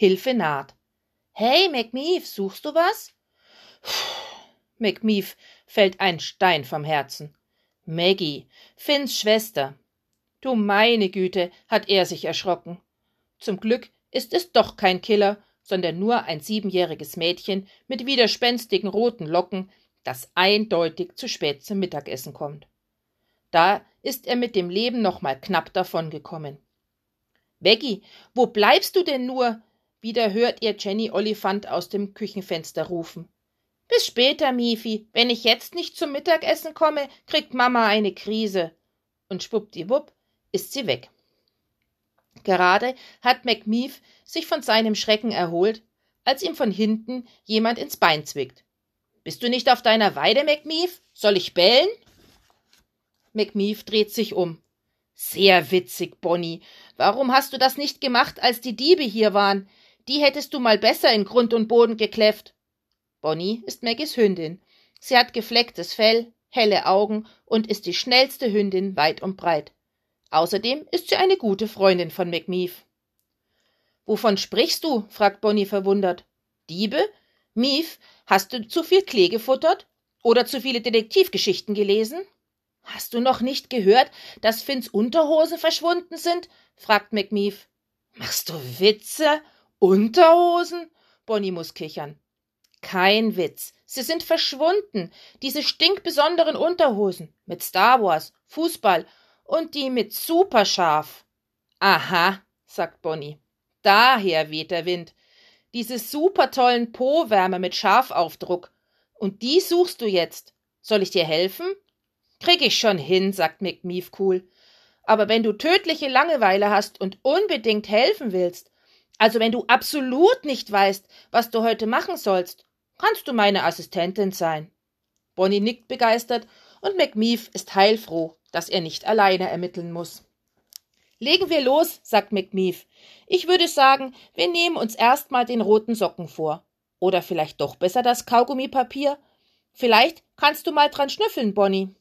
Hilfe naht. Hey, McMeef, suchst du was? McMeef fällt ein Stein vom Herzen. Maggie, Finns Schwester. Du meine Güte, hat er sich erschrocken. Zum Glück ist es doch kein Killer, sondern nur ein siebenjähriges Mädchen mit widerspenstigen roten Locken, das eindeutig zu spät zum Mittagessen kommt. Da ist er mit dem Leben noch mal knapp davongekommen. Veggie, wo bleibst du denn nur? Wieder hört ihr Jenny Olifant aus dem Küchenfenster rufen. Bis später, Mifi. Wenn ich jetzt nicht zum Mittagessen komme, kriegt Mama eine Krise. Und schwuppdiwupp ist sie weg. Gerade hat McMeef sich von seinem Schrecken erholt, als ihm von hinten jemand ins Bein zwickt. Bist du nicht auf deiner Weide, McMeef? Soll ich bellen? McMeef dreht sich um. Sehr witzig, Bonnie. Warum hast du das nicht gemacht, als die Diebe hier waren? Die hättest du mal besser in Grund und Boden gekläfft. Bonnie ist Maggies Hündin. Sie hat geflecktes Fell, helle Augen und ist die schnellste Hündin weit und breit. Außerdem ist sie eine gute Freundin von McMeef. Wovon sprichst du? fragt Bonnie verwundert. Diebe? Mief, hast du zu viel Klee gefuttert? Oder zu viele Detektivgeschichten gelesen? Hast du noch nicht gehört, dass Finns Unterhosen verschwunden sind? fragt McMeef. Machst du Witze? Unterhosen? Bonnie muss kichern. Kein Witz. Sie sind verschwunden. Diese stinkbesonderen Unterhosen mit Star Wars, Fußball und die mit Superscharf. Aha, sagt Bonnie. Daher weht der Wind. Diese supertollen Po-Wärme mit Schafaufdruck. Und die suchst du jetzt. Soll ich dir helfen? Krieg ich schon hin, sagt McMeef cool. Aber wenn du tödliche Langeweile hast und unbedingt helfen willst, also wenn du absolut nicht weißt, was du heute machen sollst, kannst du meine Assistentin sein. Bonnie nickt begeistert und McMeef ist heilfroh, dass er nicht alleine ermitteln muss. Legen wir los, sagt McMeef. Ich würde sagen, wir nehmen uns erstmal den roten Socken vor. Oder vielleicht doch besser das Kaugummipapier? Vielleicht kannst du mal dran schnüffeln, Bonnie.